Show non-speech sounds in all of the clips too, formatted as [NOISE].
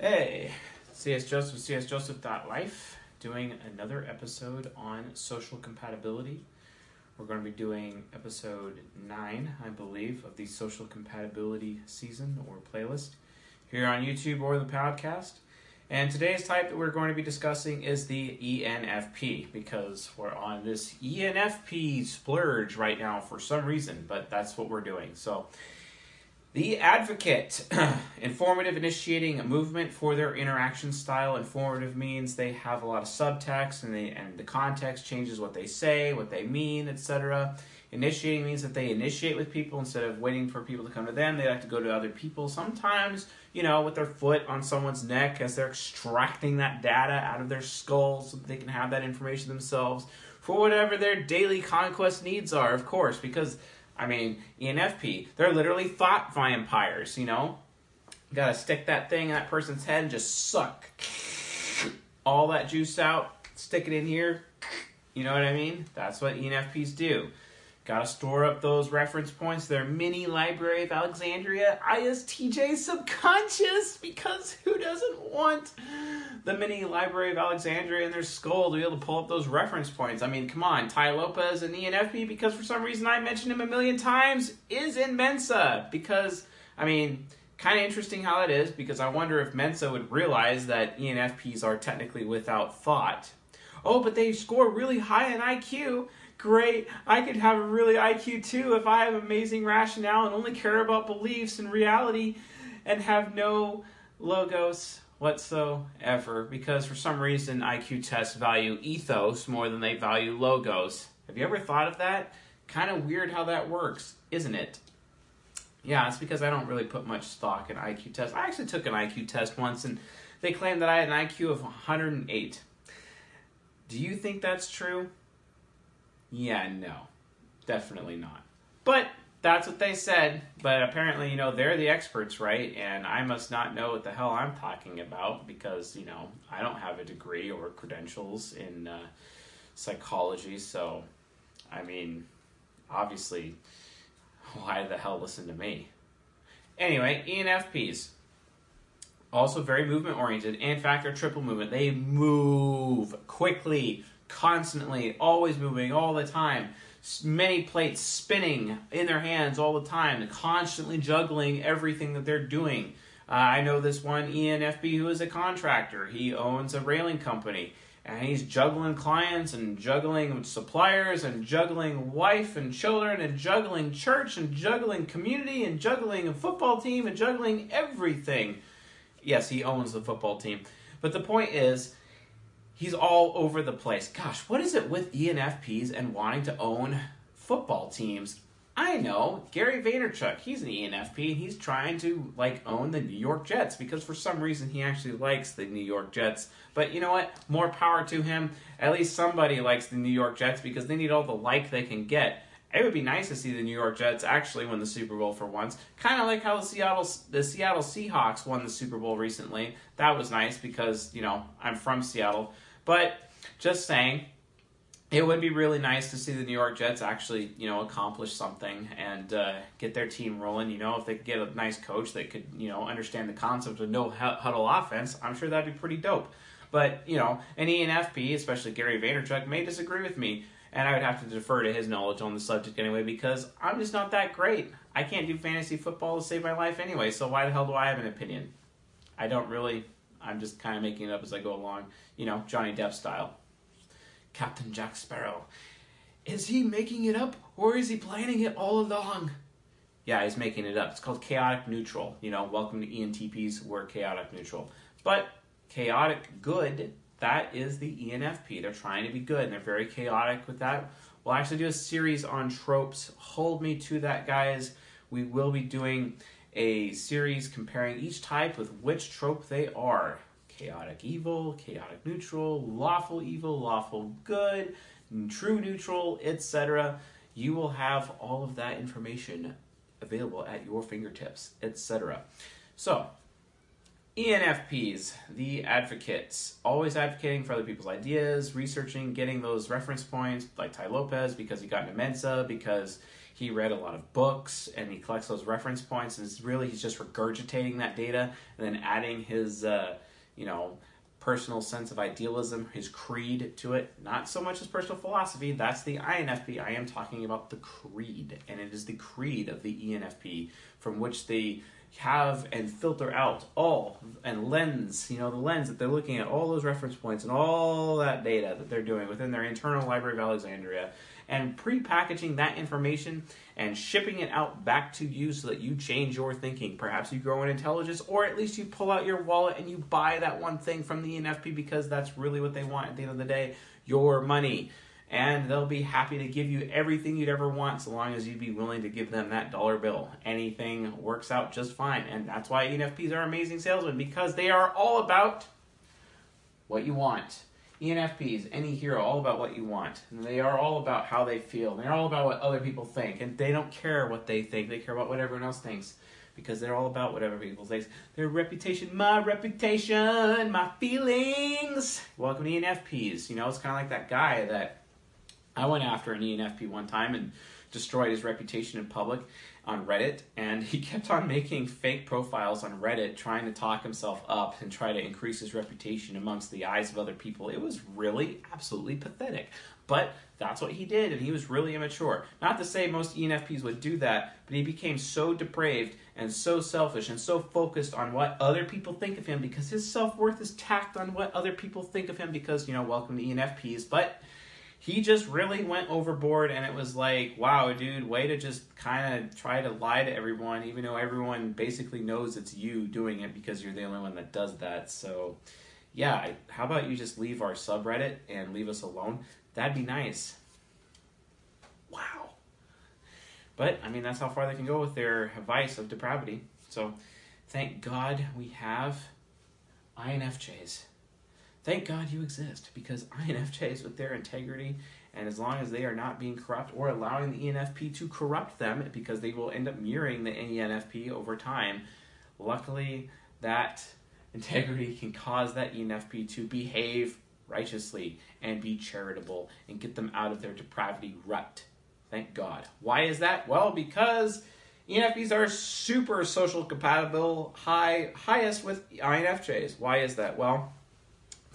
Hey, CS Joseph, csjoseph.life, doing another episode on social compatibility. We're going to be doing episode 9, I believe, of the social compatibility season or playlist here on YouTube or the podcast. And today's type that we're going to be discussing is the ENFP because we're on this ENFP splurge right now for some reason, but that's what we're doing. So, the advocate, [CLEARS THROAT] informative, initiating a movement for their interaction style. Informative means they have a lot of subtext, and they and the context changes what they say, what they mean, etc. Initiating means that they initiate with people instead of waiting for people to come to them. They like to go to other people. Sometimes, you know, with their foot on someone's neck as they're extracting that data out of their skull so that they can have that information themselves for whatever their daily conquest needs are, of course, because I mean, ENFP, they're literally thought vampires, you know? You gotta stick that thing in that person's head and just suck all that juice out, stick it in here. You know what I mean? That's what ENFPs do. Gotta store up those reference points, their mini library of Alexandria, ISTJ subconscious, because who doesn't want the mini library of Alexandria in their skull to be able to pull up those reference points? I mean, come on, Tai Lopez and ENFP, because for some reason I mentioned him a million times, is in Mensa. Because, I mean, kind of interesting how that is, because I wonder if Mensa would realize that ENFPs are technically without thought. Oh, but they score really high in IQ great. I could have a really IQ too if I have amazing rationale and only care about beliefs and reality and have no logos whatsoever because for some reason IQ tests value ethos more than they value logos. Have you ever thought of that? Kind of weird how that works, isn't it? Yeah, it's because I don't really put much stock in IQ tests. I actually took an IQ test once and they claimed that I had an IQ of 108. Do you think that's true? Yeah, no. Definitely not. But that's what they said. But apparently, you know, they're the experts, right? And I must not know what the hell I'm talking about because, you know, I don't have a degree or credentials in uh, psychology. So, I mean, obviously, [LAUGHS] why the hell listen to me? Anyway, ENFPs. Also very movement oriented. In fact, they're triple movement. They move quickly, constantly, always moving all the time. Many plates spinning in their hands all the time, constantly juggling everything that they're doing. Uh, I know this one ENFP who is a contractor. He owns a railing company and he's juggling clients and juggling suppliers and juggling wife and children and juggling church and juggling community and juggling a football team and juggling everything. Yes, he owns the football team. But the point is, he's all over the place. Gosh, what is it with ENFPs and wanting to own football teams? I know Gary Vaynerchuk. He's an ENFP and he's trying to like own the New York Jets because for some reason he actually likes the New York Jets. But you know what? More power to him. At least somebody likes the New York Jets because they need all the like they can get. It would be nice to see the New York Jets actually win the Super Bowl for once. Kind of like how the Seattle the Seattle Seahawks won the Super Bowl recently. That was nice because you know I'm from Seattle. But just saying, it would be really nice to see the New York Jets actually, you know, accomplish something and uh, get their team rolling. You know, if they could get a nice coach that could, you know, understand the concept of no huddle offense, I'm sure that'd be pretty dope. But you know, an ENFP, especially Gary Vaynerchuk, may disagree with me, and I would have to defer to his knowledge on the subject anyway because I'm just not that great. I can't do fantasy football to save my life anyway, so why the hell do I have an opinion? I don't really I'm just kind of making it up as I go along, you know, Johnny Depp style. Captain Jack Sparrow. Is he making it up or is he planning it all along? Yeah, he's making it up. It's called chaotic neutral. You know, welcome to ENTPs, we're chaotic neutral. But chaotic good, that is the ENFP. They're trying to be good and they're very chaotic with that. We'll actually do a series on tropes. Hold me to that, guys. We will be doing a series comparing each type with which trope they are chaotic evil, chaotic neutral, lawful evil, lawful good, true neutral, etc. You will have all of that information available at your fingertips, etc. So, ENFPs, the advocates, always advocating for other people's ideas, researching, getting those reference points, like Tai Lopez, because he got into Mensa, because he read a lot of books and he collects those reference points and it's really he's just regurgitating that data and then adding his uh, you know personal sense of idealism his creed to it. Not so much his personal philosophy that's the infp i am talking about the creed and it is the creed of the enfp from which they have and filter out all and lens you know the lens that they're looking at all those reference points and all that data that they're doing within their internal library of alexandria and pre-packaging that information and shipping it out back to you so that you change your thinking. Perhaps you grow in intelligence, or at least you pull out your wallet and you buy that one thing from the ENFP because that's really what they want at the end of the day your money. And they'll be happy to give you everything you'd ever want so long as you'd be willing to give them that dollar bill. Anything works out just fine. And that's why ENFPs are amazing salesmen because they are all about what you want ENFPs, NE hero, all about what you want. And they are all about how they feel. They're all about what other people think. And they don't care what they think. They care about what everyone else thinks. Because they're all about whatever people think. Their reputation, my reputation, my feelings. Welcome to ENFPs. You know, it's kind of like that guy that I went after an ENFP one time and destroyed his reputation in public on Reddit, and he [LAUGHS] kept on making fake profiles on Reddit, trying to talk himself up and try to increase his reputation amongst the eyes of other people. It was really absolutely pathetic. But that's what he did, and he was really immature. Not to say most ENFPs would do that, but he became so depraved and so selfish and so focused on what other people think of him because his self worth is tacked on what other people think of him because, you know, welcome to ENFPs. But he just really went overboard and it was like wow dude way to just kind of try to lie to everyone even though everyone basically knows it's you doing it because you're the only one that does that. So yeah how about you just leave our subreddit and leave us alone? That'd be nice. Wow. But i mean that's how far they can go with their vice of depravity. So thank god we have infjs Thank God you exist because [LAUGHS] INFJs, with their integrity, and as long as they are not being corrupt or allowing the ENFP to corrupt them, because they will end up mirroring the ENFP over time, luckily that [LAUGHS] integrity can cause that ENFP to behave righteously and be charitable and get them out of their depravity rut. Thank God. Why is that? Well, because ENFPs are super social compatible, high highest with INFJs. Why is that? Well,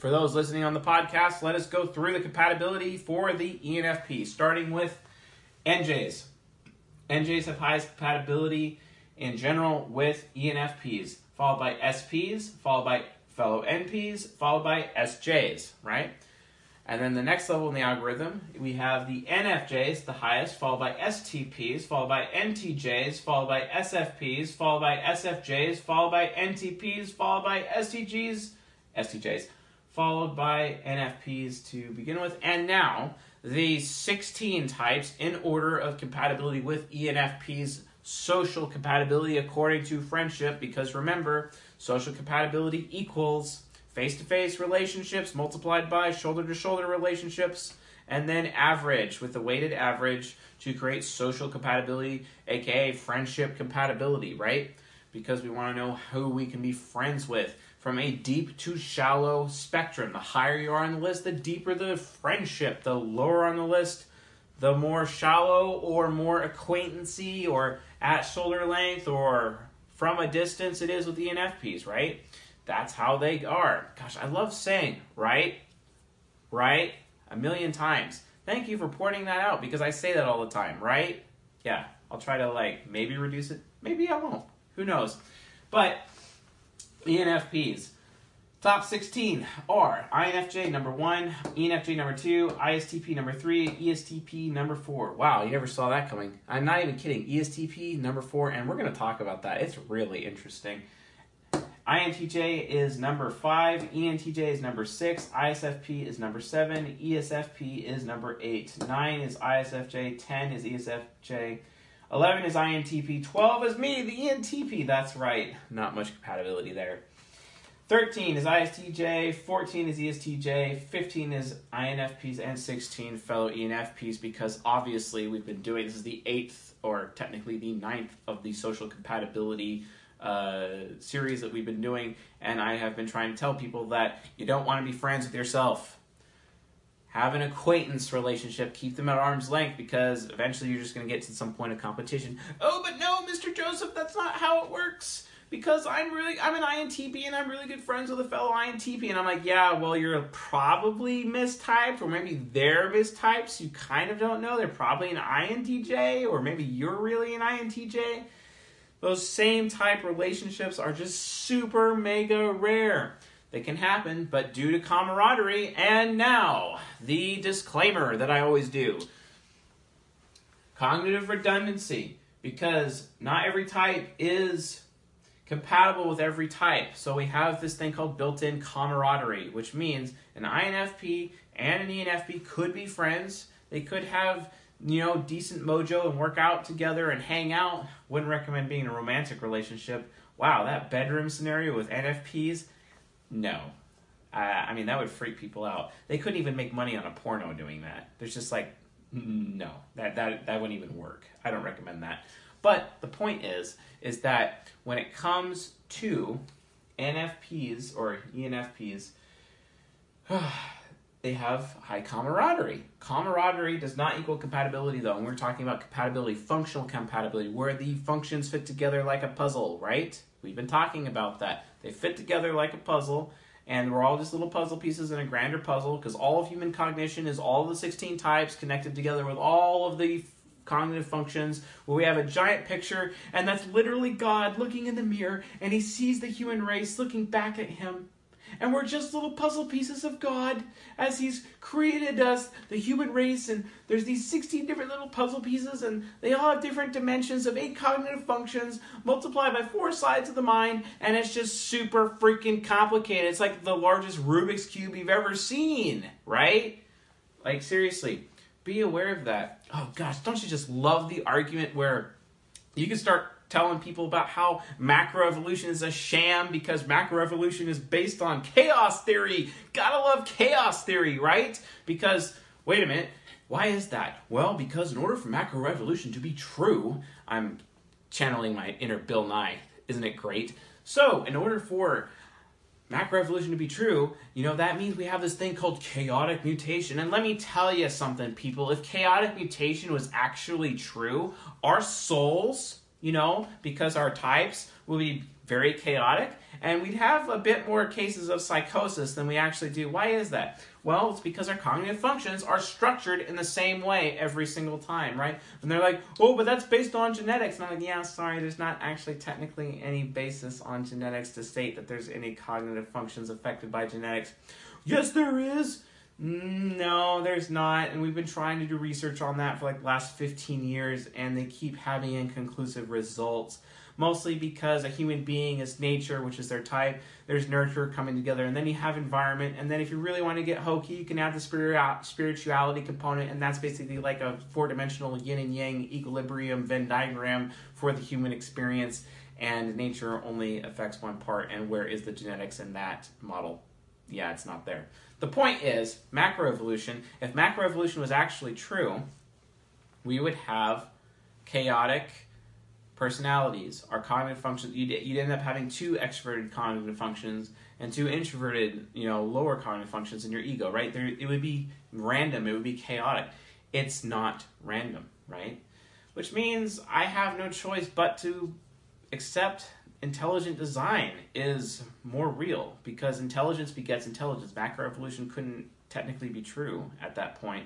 for those listening on the podcast, let us go through the compatibility for the ENFP, starting with NJs. NJs have highest compatibility in general with ENFPs, followed by SPs, followed by fellow NPs, followed by SJs, right? And then the next level in the algorithm, we have the NFJs, the highest, followed by STPs, followed by NTJs, followed by SFPs, followed by SFJs, followed by NTPs, followed by STGs, STJs, followed by NFPs to begin with. And now, the 16 types in order of compatibility with ENFP's social compatibility according to friendship, because remember, social compatibility equals face to face relationships multiplied by shoulder to shoulder relationships, and then average with the weighted average to create social compatibility, aka friendship compatibility, right? Because we want to know who we can be friends with from a deep to shallow spectrum. The higher you are on the list, the deeper the friendship. The lower on the list, the more shallow or more acquaintancy or at shoulder length or from a distance it is with ENFPs, right? That's how they are. Gosh, I love saying, right? Right? A million times. Thank you for pointing that out because I say that all the time, right? Yeah, I'll try to like maybe reduce it. Maybe I won't. Who knows? But ENFPs. Top 16 are INFJ number 1, ENFJ number 2, ISTP number 3, ESTP number 4. Wow, you never saw that coming. I'm not even kidding. ESTP number 4, and we're going to talk about that. It's really interesting. INTJ is number 5, ENTJ is number 6, ISFP is number 7, ESFP is number 8, 9 is ISFJ, 10 is ESFJ, 11 is INTP. 12 is me, the ENTP. That's right. Not much compatibility there. 13 is ISTJ, 14 is ESTJ, 15 is INFPs, and 16 fellow ENFPs because obviously we've been doing this is the eighth or technically the ninth of the social compatibility uh, series that we've been doing, and I have been trying to tell people that you don't want to be friends with yourself have an acquaintance relationship, keep them at arm's length because eventually you're just going to get to some point of competition. Oh, but no, Mr. Joseph, that's not how it works. Because I'm really, I'm an INTP and I'm really good friends with a fellow INTP. And I'm like, yeah, well, you're probably mistyped, or maybe they're mistypes. You kind of don't know. They're probably an INTJ, or maybe you're really an INTJ. Those same type relationships are just super mega rare. They can happen, but due to camaraderie, and now the disclaimer that I always do cognitive redundancy, because not every type is compatible with every type. So we have this thing called built in camaraderie, which means an INFP and an ENFP could be friends. They could have you know, decent mojo and work out together and hang out. Wouldn't recommend being in a romantic relationship. Wow, that bedroom scenario with NFPs, no. Uh, I mean, that would freak people out. They couldn't even make money on a porno doing that. There's just like, no, that, that, that wouldn't even work. I don't recommend that. But the point is, is that when it comes to NFPs or ENFPs, [SIGHS] they have high camaraderie. Camaraderie does not equal compatibility, though. And we're talking about compatibility, functional compatibility, where the functions fit together like a puzzle, right? We've been talking about that. They fit together like a puzzle, and we're all just little puzzle pieces in a grander puzzle because all of human cognition is all the 16 types connected together with all of the cognitive functions where we have a giant picture and that's literally God looking in the mirror and he sees the human race looking back at him and we're just little puzzle pieces of God as He's created us, the human race, and there's these 16 different little puzzle pieces, and they all have different dimensions of eight cognitive functions multiplied by four sides of the mind, and it's just super freaking complicated. It's like the largest Rubik's Cube you've ever seen, right? Like, seriously, be aware of that. Oh gosh, don't you just love the argument where you can start telling people about how macroevolution is a sham because macroevolution is based on chaos theory. Gotta love chaos theory, right? Because, wait a minute, why is that? Well, because in order for macroevolution to be true, I'm channeling my inner Bill Nye. Isn't it great? So, in order for macroevolution to be true, you know, that means we have this thing called chaotic mutation. And let me tell you something, people. If chaotic mutation was actually true, our souls you know, because our types will be very chaotic and we'd have a bit more cases of psychosis than we actually do. Why is that? Well, it's because our cognitive functions are structured in the same way every single time, right? And they're like, oh, but that's based on genetics. And I'm like, yeah, sorry, there's not actually technically any basis on genetics to state that there's any cognitive functions affected by genetics. Yes, there is. Mm, no, there's not, and we've been trying to do research on that for like last 15 years, and they keep having inconclusive results. Mostly because a human being is nature, which is their type. There's nurture coming together, and then you have environment, and then if you really want to get hokey, you can add the spirituality component, and that's basically like a four-dimensional yin and yang equilibrium Venn diagram for the human experience. And nature only affects one part, and where is the genetics in that model? Yeah, it's not there. The point is, macroevolution, if macroevolution was actually true, we would have chaotic personalities. Our cognitive functions, you'd, you'd end up having two extroverted cognitive functions and two introverted, you know, lower cognitive functions in your ego, right? There, it would be random, it would be chaotic. It's not random, right? Which means I have no choice but to accept intelligent design is more real because intelligence begets intelligence. Macroevolution couldn't technically be true at that point,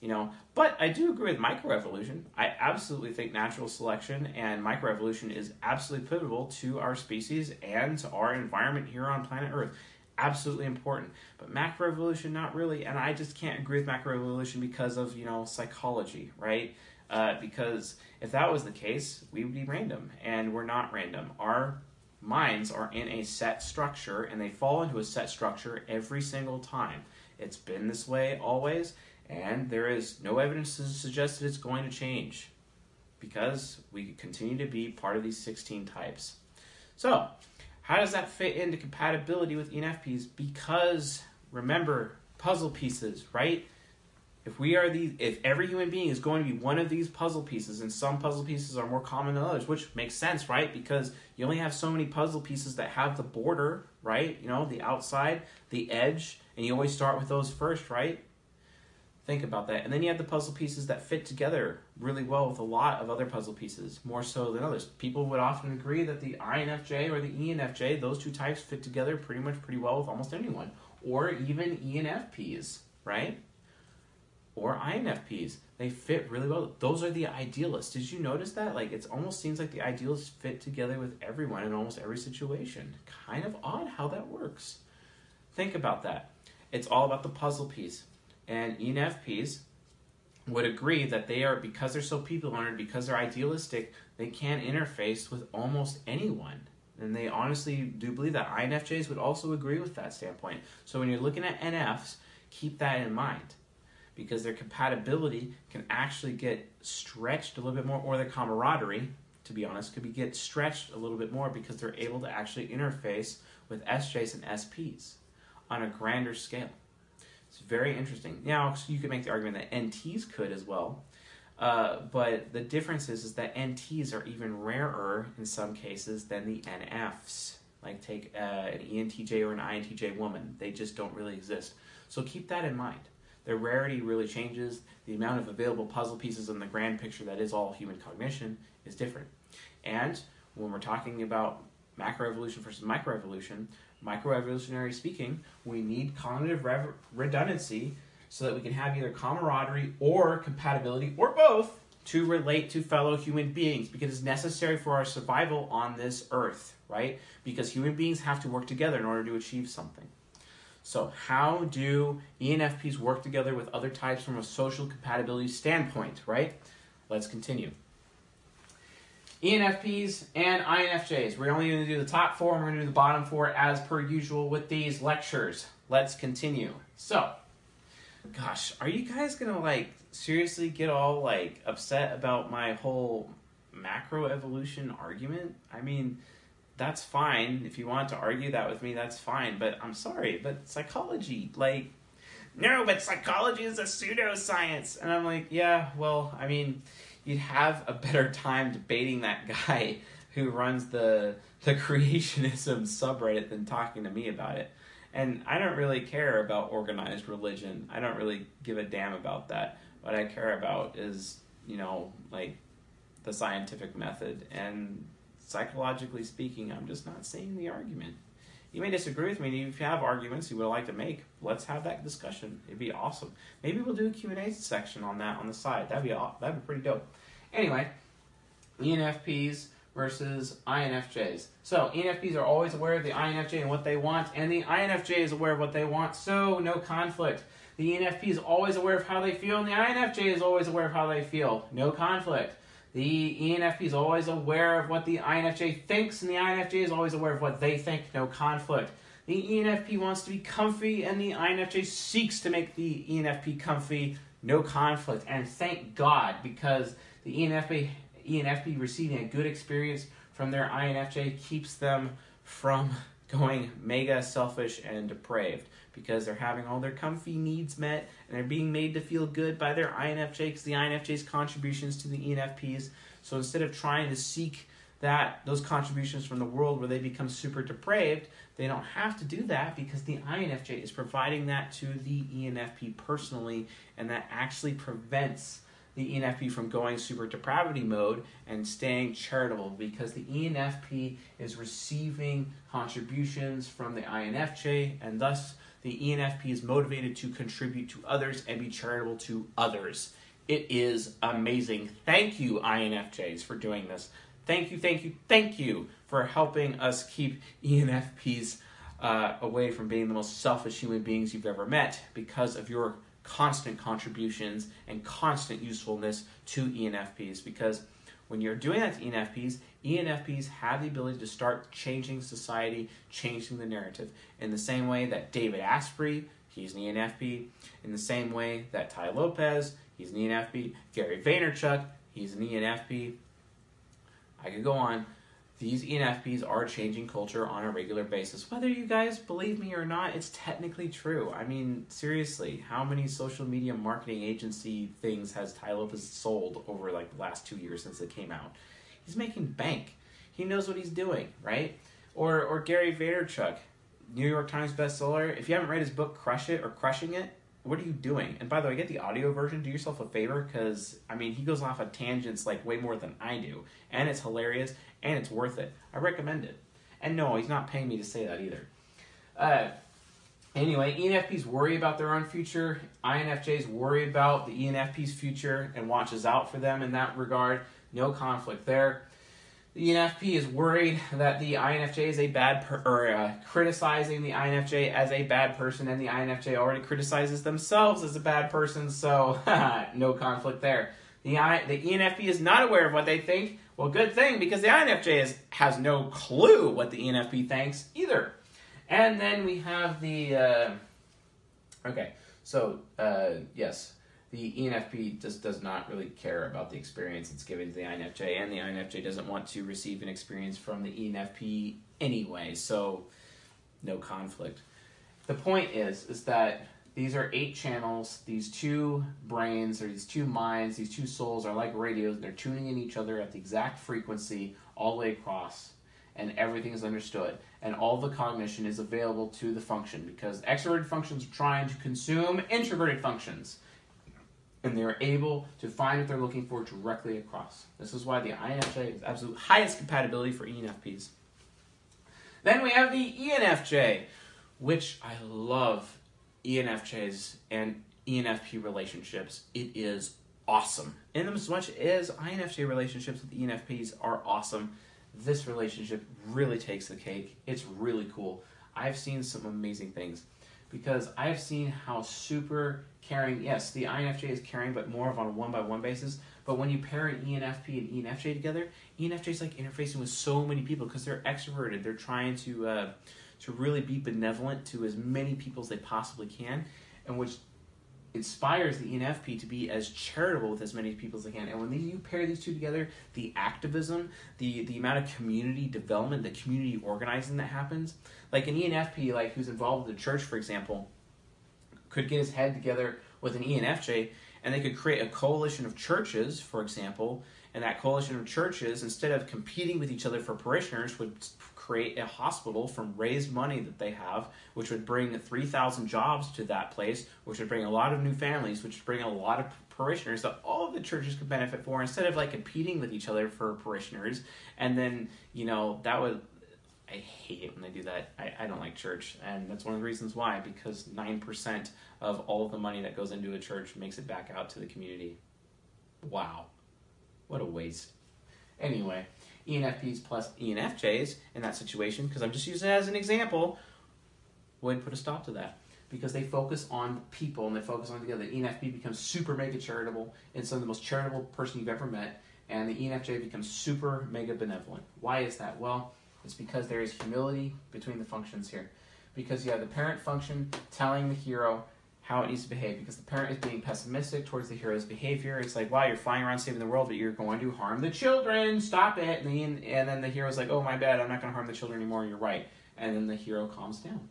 you know. But I do agree with microevolution. I absolutely think natural selection and microevolution is absolutely pivotal to our species and to our environment here on planet Earth. Absolutely important. But macroevolution, not really. And I just can't agree with macroevolution because of, you know, psychology, right? Uh, because if that was the case, we would be random, and we're not random. Our minds are in a set structure, and they fall into a set structure every single time. It's been this way always, and there is no evidence to suggest that it's going to change because we continue to be part of these 16 types. So, how does that fit into compatibility with ENFPs? Because remember, puzzle pieces, right? If we are these if every human being is going to be one of these puzzle pieces and some puzzle pieces are more common than others which makes sense right because you only have so many puzzle pieces that have the border right you know the outside the edge and you always start with those first right Think about that. And then you have the puzzle pieces that fit together really well with a lot of other puzzle pieces, more so than others. People would often agree that the INFJ or the ENFJ, those two types fit together pretty much pretty well with almost anyone, or even ENFPs, right? Or INFPs. They fit really well. Those are the idealists. Did you notice that? Like, it almost seems like the idealists fit together with everyone in almost every situation. Kind of odd how that works. Think about that. It's all about the puzzle piece and ENFPs would agree that they are because they're so people oriented, because they're idealistic, they can interface with almost anyone. And they honestly do believe that. INFJs would also agree with that standpoint. So when you're looking at NFs, keep that in mind because their compatibility can actually get stretched a little bit more, or their camaraderie, to be honest, could be get stretched a little bit more because they're able to actually interface with SJs and SPs on a grander scale. It's very interesting. Now, you could make the argument that NTs could as well, uh, but the difference is, is that NTs are even rarer in some cases than the NFs. Like take uh, an ENTJ or an INTJ woman, they just don't really exist. So keep that in mind. Their rarity really changes. The amount of available puzzle pieces in the grand picture that is all human cognition is different. And when we're talking about macroevolution versus microevolution, microevolutionary speaking, we need cognitive redundancy so that we can have either camaraderie or compatibility or both to relate to fellow human beings because it's necessary for our survival on this earth, right? Because human beings have to work together in order to achieve something. So, how do ENFPs work together with other types from a social compatibility standpoint, right? Let's continue. ENFPs and INFJs. We're only going to do the top four and we're going to do the bottom four as per usual with these lectures. Let's continue. So, gosh, are you guys going to like seriously get all like upset about my whole macro evolution argument? I mean, that's fine. If you want to argue that with me, that's fine. But I'm sorry, but psychology, like, no, but psychology is a pseudoscience. And I'm like, yeah, well, I mean, you'd have a better time debating that guy [LAUGHS] who runs the the [LAUGHS] creationism subreddit than talking to me about it. And I don't really care about organized religion. I don't really give a damn about that. What I care about is, you know, like the scientific method. And psychologically speaking, I'm just not seeing the argument. You may disagree with me. If you have arguments you would like to make, let's have that discussion. It'd be awesome. Maybe we'll do a Q&A section on that on the side. That'd be that'd be pretty dope. Anyway, ENFPs versus INFJs. So ENFPs are always aware of the INFJ and what they want, and the INFJ is aware of what they want. So no conflict. The ENFP is always aware of how they feel, and the INFJ is always aware of how they feel. No conflict. The ENFP is always aware of what the INFJ thinks, and the INFJ is always aware of what they think. No conflict. The ENFP wants to be comfy, and the INFJ seeks to make the ENFP comfy. No conflict. And thank God, because the ENFP, ENFP receiving a good experience from their INFJ keeps them from going mega selfish and depraved because they're having all their comfy needs met and they're being made to feel good by their INFJ because the INFJ's contributions to the ENFPs. So instead of trying to seek that those contributions from the world where they become super depraved, they don't have to do that because the INFJ is providing that to the ENFP personally, and that actually prevents the ENFP from going super depravity mode and staying charitable because the ENFP is receiving contributions from the INFJ and thus the ENFP is motivated to contribute to others and be charitable to others. It is amazing. Thank you, INFJs, for doing this. Thank you, thank you, thank you for helping us keep ENFPs uh, away from being the most selfish human beings you've ever met because of your constant contributions and constant usefulness to ENFPs. Because when you're doing that to ENFPs, ENFPs have the ability to start changing society, changing the narrative. In the same way that David Asprey, he's an ENFP. In the same way that Tai Lopez, he's an ENFP. Gary Vaynerchuk, he's an ENFP. I could go on. These ENFPs are changing culture on a regular basis. Whether you guys believe me or not, it's technically true. I mean, seriously, how many social media marketing agency things has Tai Lopez sold over like the last two years since it came out? He's making bank. He knows what he's doing, right? Or or Gary Vaynerchuk, New York Times bestseller. If you haven't read his book Crush It or Crushing It, what are you doing? And by the way, get the audio version. Do yourself a favor because I mean he goes off on tangents like way more than I do, and it's hilarious and it's worth it. I recommend it. And no, he's not paying me to say that either. Uh, anyway, ENFPs worry about their own future. INFJs worry about the ENFP's future and watches out for them in that regard. No conflict there. The ENFP is worried that the INFJ is a bad per- or uh, criticizing the INFJ as a bad person, and the INFJ already criticizes themselves as a bad person, so [LAUGHS] no conflict there. The, I, the ENFP is not aware of what they think. Well, good thing because the INFJ is, has no clue what the ENFP thinks either. And then we have the. Uh, okay, so uh, yes, the ENFP just does not really care about the experience it's given to the INFJ, and the INFJ doesn't want to receive an experience from the ENFP anyway, so no conflict. The point is, is that these are eight channels. These two brains, or these two minds, these two souls are like radios. They're tuning in each other at the exact frequency all the way across, and everything is understood. And all the cognition is available to the function because extroverted functions are trying to consume introverted functions and they're able to find what they're looking for directly across. This is why the INFJ is absolute highest compatibility for ENFPs. Then we have the ENFJ, which I love ENFJs and ENFP relationships. It is awesome. In as much as INFJ relationships with ENFPs are awesome, this relationship really takes the cake. It's really cool. I've seen some amazing things because I've seen how super yes, the INFJ is caring, but more of on a one by one basis. But when you pair an ENFP and ENFJ together, ENFJ is like interfacing with so many people because they're extroverted. They're trying to uh, to really be benevolent to as many people as they possibly can, and which inspires the ENFP to be as charitable with as many people as they can. And when you pair these two together, the activism, the the amount of community development, the community organizing that happens, like an ENFP, like who's involved with the church, for example, could get his head together with an ENFJ, and they could create a coalition of churches, for example. And that coalition of churches, instead of competing with each other for parishioners, would create a hospital from raised money that they have, which would bring 3,000 jobs to that place, which would bring a lot of new families, which would bring a lot of parishioners that all of the churches could benefit for instead of like competing with each other for parishioners. And then, you know, that would I hate it when they do that. I, I don't like church, and that's one of the reasons why. Because nine percent of all of the money that goes into a church makes it back out to the community. Wow, what a waste. Anyway, ENFPs plus ENFJs in that situation, because I'm just using it as an example, would put a stop to that because they focus on people and they focus on together. The ENFP becomes super mega charitable and some of the most charitable person you've ever met, and the ENFJ becomes super mega benevolent. Why is that? Well it's because there is humility between the functions here. Because you have the parent function telling the hero how it needs to behave. Because the parent is being pessimistic towards the hero's behavior. It's like, wow, you're flying around saving the world, but you're going to harm the children. Stop it. And, then the hero's like, oh, my bad. I'm not going to harm the children anymore. You're right. And then the hero calms down.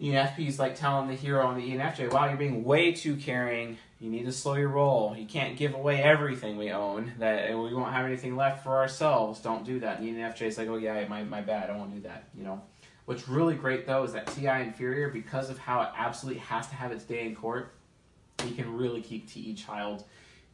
ENFP is like telling the hero on the ENFJ, wow, you're being way too caring. You need to slow your roll. You can't give away everything we own. That we won't have anything left for ourselves. Don't do that. And the ENFJ is like, oh yeah, my, my bad. I won't do that. You know. What's really great though is that TI inferior, because of how it absolutely has to have its day in court, he can really keep TE child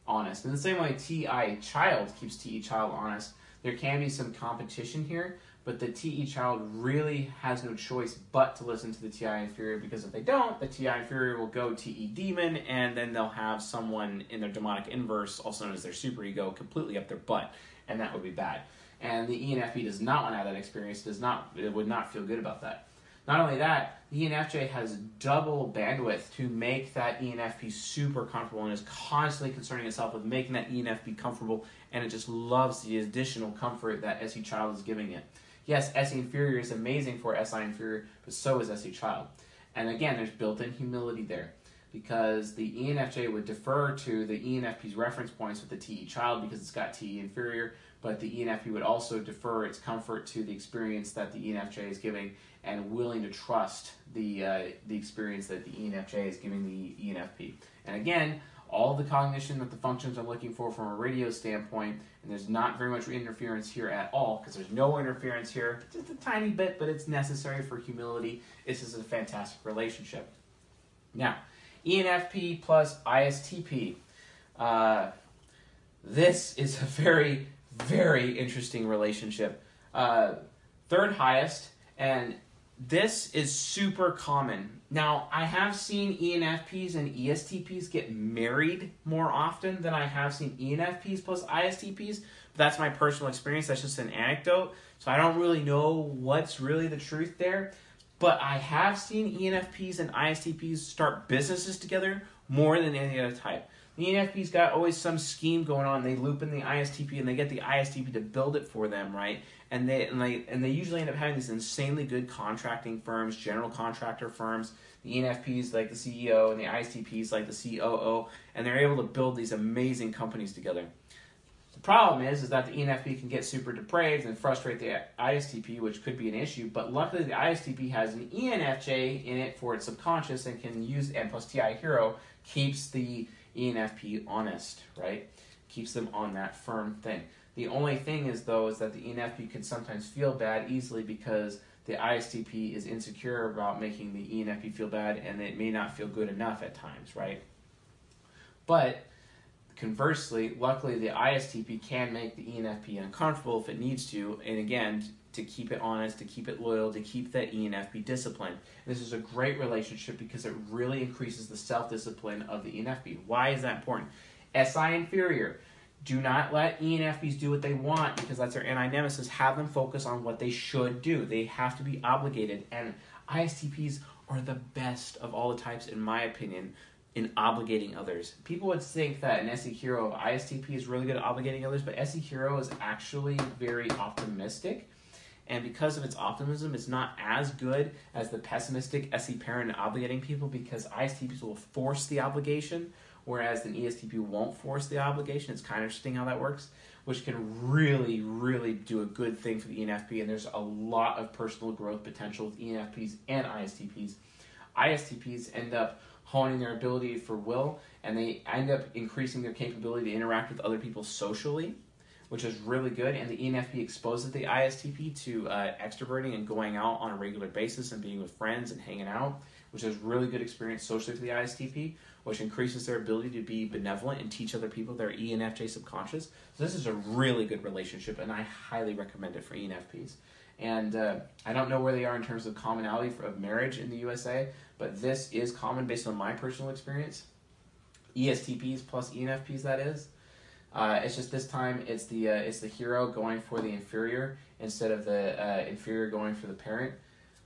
honest. In the same way TI child keeps TE child honest, there can be some competition here, but the TE child really has no choice but to listen to the TI inferior because if they don't, the TI inferior will go TE demon and then they'll have someone in their demonic inverse, also known as their superego, completely up their butt, and that would be bad. And the ENFP does not want to have that experience, does not it would not feel good about that. Not only that, the ENFJ has double bandwidth to make that ENFP super comfortable and is constantly concerning itself with making that ENFP comfortable, and it just loves the additional comfort that SE Child is giving it. Yes, SE inferior is amazing for SI inferior, but so is SE child. And again, there's built-in humility there because the ENFJ would defer to the ENFP's reference points with the TE child because it's got TE inferior, but the ENFP would also defer its comfort to the experience that the ENFJ is giving and willing to trust the uh, the experience that the ENFJ is giving the ENFP. And again, all the cognition that the functions are looking for from a radio standpoint, and there's not very much interference here at all, because there's no interference here, just a tiny bit, but it's necessary for humility. This is a fantastic relationship. Now, ENFP plus ISTP. Uh, this is a very, very interesting relationship. Uh, third highest, and this is super common. Now, I have seen ENFPs and ESTPs get married more often than I have seen ENFPs plus ISTPs. But that's my personal experience. That's just an anecdote. So I don't really know what's really the truth there. But I have seen ENFPs and ISTPs start businesses together more than any other type. The ENFP's got always some scheme going on. They loop in the ISTP and they get the ISTP to build it for them, right? And they and they and they usually end up having these insanely good contracting firms, general contractor firms. The ENFP's like the CEO and the ISTP's like the COO, and they're able to build these amazing companies together. The problem is, is that the ENFP can get super depraved and frustrate the ISTP, which could be an issue. But luckily, the ISTP has an ENFJ in it for its subconscious and can use and plus TI Hero keeps the ENFP honest, right? Keeps them on that firm thing. The only thing is though is that the ENFP can sometimes feel bad easily because the ISTP is insecure about making the ENFP feel bad and it may not feel good enough at times, right? But Conversely, luckily the ISTP can make the ENFP uncomfortable if it needs to, and again, to keep it honest, to keep it loyal, to keep that ENFP discipline. This is a great relationship because it really increases the self discipline of the ENFP. Why is that important? SI inferior. Do not let ENFPs do what they want because that's their anti nemesis. Have them focus on what they should do. They have to be obligated. And ISTPs are the best of all the types, in my opinion, in obligating others. People would think that an SE Hero ISTP is really good at obligating others, but SE Hero is actually very optimistic. And because of its optimism, it's not as good as the pessimistic SE parent obligating people because ISTPs will force the obligation, whereas an ESTP won't force the obligation. It's kind of interesting how that works, which can really, really do a good thing for the ENFP. And there's a lot of personal growth potential with ENFPs and ISTPs. ISTPs end up honing their ability for will, and they end up increasing their capability to interact with other people socially, which is really good. And the ENFP exposes the ISTP to uh, extroverting and going out on a regular basis and being with friends and hanging out, which is really good experience socially for the ISTP, which increases their ability to be benevolent and teach other people their ENFJ subconscious. So this is a really good relationship, and I highly recommend it for ENFPs. And uh, I don't know where they are in terms of commonality for, of marriage in the USA, but this is common based on my personal experience. ESTPs plus ENFPs, that is. Uh, it's just this time it's the uh, it's the hero going for the inferior instead of the uh, inferior going for the parent,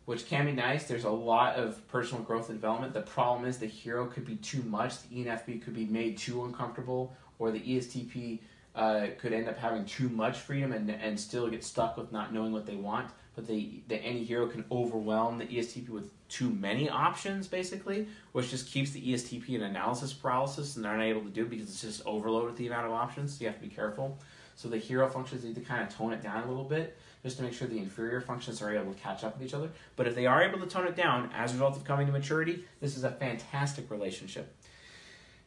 which can be nice. There's a lot of personal growth and development. The problem is the hero could be too much. The ENFP could be made too uncomfortable, or the ESTP uh, could end up having too much freedom and, and still get stuck with not knowing what they want. But the, the NE hero can overwhelm the ESTP with too many options, basically, which just keeps the ESTP in analysis paralysis and they're not able to do it because it's just overloaded with the amount of options. So you have to be careful. So the hero functions need to kind of tone it down a little bit just to make sure the inferior functions are able to catch up with each other. But if they are able to tone it down as a result of coming to maturity, this is a fantastic relationship.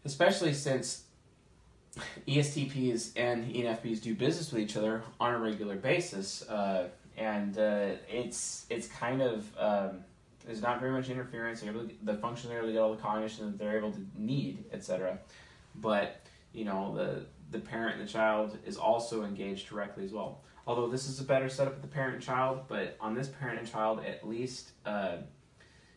Especially since ESTPs and ENFPs do business with each other on a regular basis, uh, and uh, it's it's kind of um, there's not very much interference. To, the functions are able to get all the cognition that they're able to need, etc. But you know the the parent and the child is also engaged directly as well. Although this is a better setup with the parent and child, but on this parent and child, at least, uh,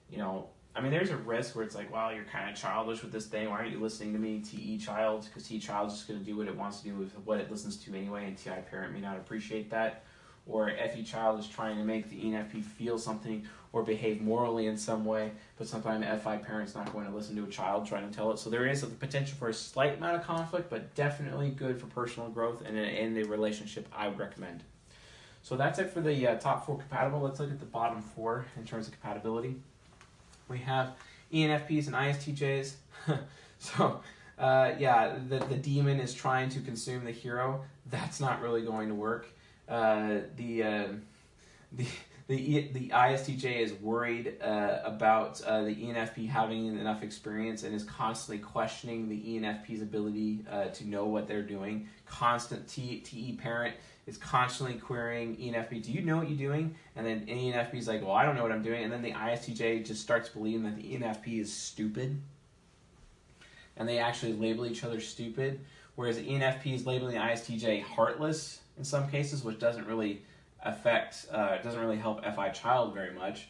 you know, I mean, there's a risk where it's like, well, you're kind of childish with this thing. Why aren't you listening to me, TE child? Because TE child's just going to do what it wants to do with what it listens to anyway, and TI parent may not appreciate that. Or FE child is trying to make the ENFP feel something or behave morally in some way, but sometimes FI parent's not going to listen to a child trying to tell it. So there is a potential for a slight amount of conflict, but definitely good for personal growth and in the relationship. I would recommend. So that's it for the uh, top four compatible. Let's look at the bottom four in terms of compatibility. We have ENFPs and ISTJs. [LAUGHS] so, uh, yeah, the, the demon is trying to consume the hero. That's not really going to work. Uh, the, uh, the, the, the ISTJ is worried uh, about uh, the ENFP having enough experience and is constantly questioning the ENFP's ability uh, to know what they're doing. Constant T, TE parent is constantly querying ENFP, do you know what you're doing? And then ENFP is like, well, I don't know what I'm doing. And then the ISTJ just starts believing that the ENFP is stupid. and they actually label each other stupid, whereas the ENFP is labeling the ISTJ heartless in some cases, which doesn't really affect, uh, doesn't really help FI child very much.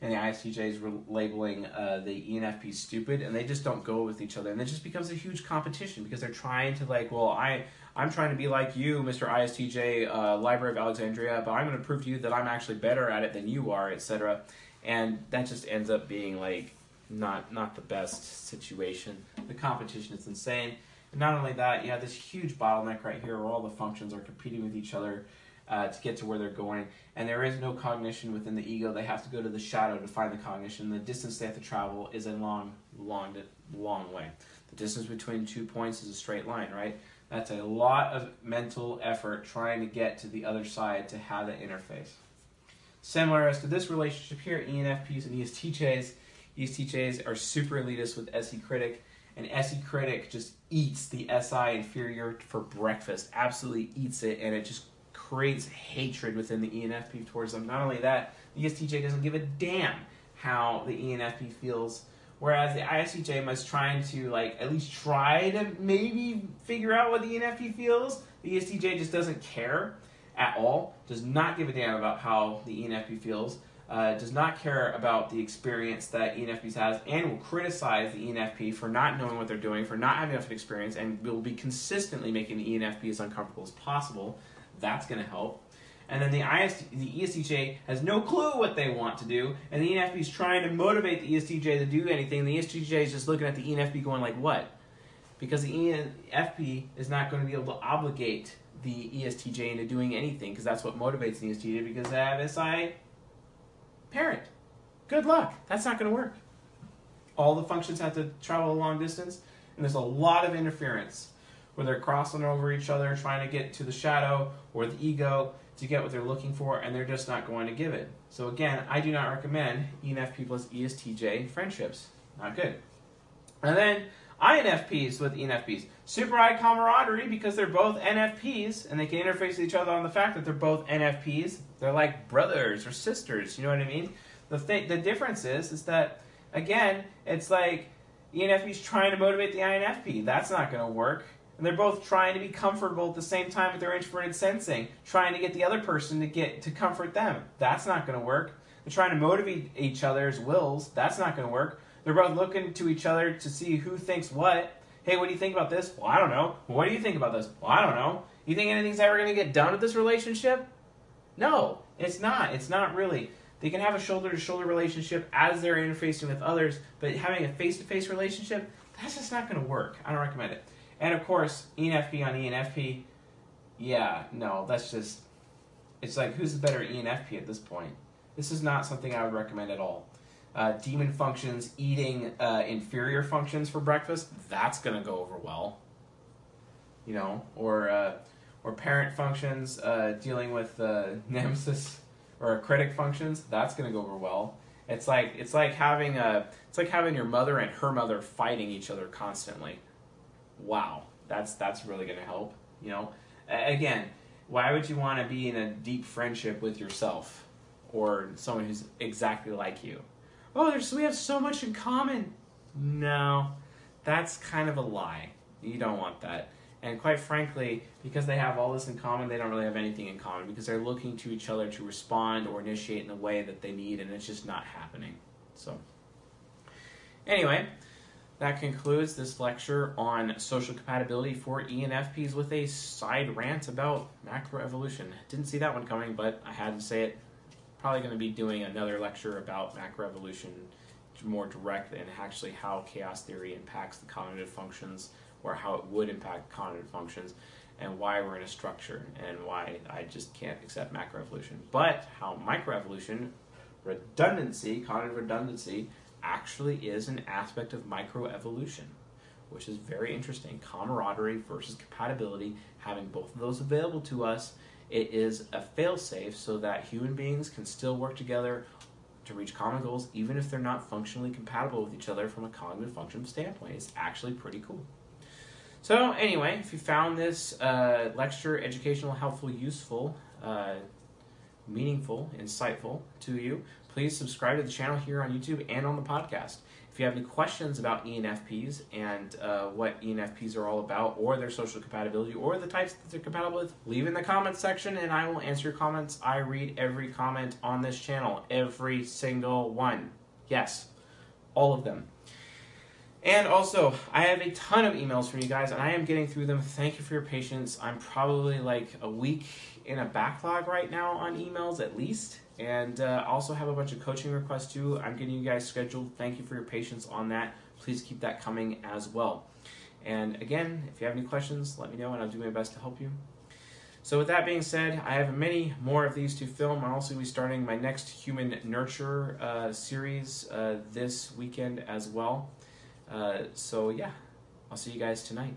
And the ISTJ is labeling uh, the ENFP stupid, and they just don't go with each other, and it just becomes a huge competition because they're trying to like, well, I I'm trying to be like you, Mr. ISTJ, uh, Library of Alexandria, but I'm going to prove to you that I'm actually better at it than you are, etc. And that just ends up being like not not the best situation. The competition is insane. And not only that, you have this huge bottleneck right here where all the functions are competing with each other uh, to get to where they're going. And there is no cognition within the ego. They have to go to the shadow to find the cognition. The distance they have to travel is a long, long, long way. The distance between two points is a straight line, right? That's a lot of mental effort trying to get to the other side to have that interface. Similar as to this relationship here, ENFPs and ESTJs. ESTJs are super elitist with SE Critic, and SE Critic just eats the SI inferior for breakfast. Absolutely eats it, and it just creates hatred within the ENFP towards them. Not only that, the ESTJ doesn't give a damn how the ENFP feels Whereas the ISTJ must trying to like at least try to maybe figure out what the ENFP feels. The ESTJ just doesn't care at all. Does not give a damn about how the ENFP feels. Uh, does not care about the experience that ENFPs has, and will criticize the ENFP for not knowing what they're doing, for not having enough experience, and will be consistently making the ENFP as uncomfortable as possible. That's going to help. And then the, IST, the ESTJ has no clue what they want to do, and the ENFP is trying to motivate the ESTJ to do anything. The ESTJ is just looking at the ENFP going like, what? Because the ENFP is not going to be able to obligate the ESTJ into doing anything, because that's what motivates the ESTJ, because they have SI parent. Good luck. That's not going to work. All the functions have to travel a long distance, and there's a lot of interference where they're crossing over each other, trying to get to the shadow or the ego to get what they're looking for, and they're just not going to give it. So again, I do not recommend ENFP plus ESTJ friendships. Not good. And then INFPs with ENFPs. Super high camaraderie because they're both NFPs and they can interface with each other on the fact that they're both NFPs. They're like brothers or sisters, you know what I mean? The th- the difference is is that again, it's like ENFP's trying to motivate the INFP. That's not going to work. And they're both trying to be comfortable at the same time with their introverted sensing, trying to get the other person to get to comfort them. That's not going to work. They're trying to motivate each other's wills. That's not going to work. They're both looking to each other to see who thinks what. Hey, what do you think about this? Well, I don't know. What do you think about this? Well, I don't know. You think anything's ever going to get done with this relationship? No, it's not. It's not really. They can have a shoulder to shoulder relationship as they're interfacing with others, but having a face to face relationship, that's just not going to work. I don't recommend it. And of course, ENFP on ENFP, yeah, no, that's just, it's like, who's the better ENFP at this point? This is not something I would recommend at all. Uh, demon functions eating uh, inferior functions for breakfast, that's going to go over well. You know, or, uh, or parent functions uh, dealing with uh, [LAUGHS] nemesis or critic functions, that's going to go over well. It's like it's like having a it's like having your mother and her mother fighting each other constantly wow, that's that's really going to help. You know, again, why would you want to be in a deep friendship with yourself or someone who's exactly like you? Oh, there's we have so much in common. No, that's kind of a lie. You don't want that. And quite frankly, because they have all this in common, they don't really have anything in common because they're looking to each other to respond or initiate in the way that they need, and it's just not happening. So, anyway, that concludes this lecture on social compatibility for ENFPs with a side rant about macroevolution. Didn't see that one coming, but I had to say it. Probably going to be doing another lecture about macroevolution more direct and actually how chaos theory impacts the cognitive functions or how it would impact cognitive functions and why we're in a structure and why I just can't accept macroevolution. But how microevolution, redundancy, cognitive redundancy, actually is an aspect of microevolution, which is very interesting. Camaraderie versus compatibility, having both of those available to us, it is a failsafe so that human beings can still work together to reach common goals, even if they're not functionally compatible with each other from a cognitive function standpoint. It's actually pretty cool. So, anyway, if you found this uh, lecture educational, helpful, useful, uh, meaningful, insightful to you, please subscribe to the channel here on YouTube and on the podcast. If you have any questions about ENFPs and uh, what ENFPs are all about, or their social compatibility, or the types that they're compatible with, leave in the comments section and I will answer your comments. I read every comment on this channel, every single one. Yes, all of them. And also, I have a ton of emails from you guys, and I am getting through them. Thank you for your patience. I'm probably like a week in a backlog right now on emails, at least. And uh, also have a bunch of coaching requests too. I'm getting you guys scheduled. Thank you for your patience on that. Please keep that coming as well. And again, if you have any questions, let me know, and I'll do my best to help you. So, with that being said, I have many more of these to film. I'll also be starting my next Human Nurture uh, series uh, this weekend as well. Uh, so, yeah, I'll see you guys tonight.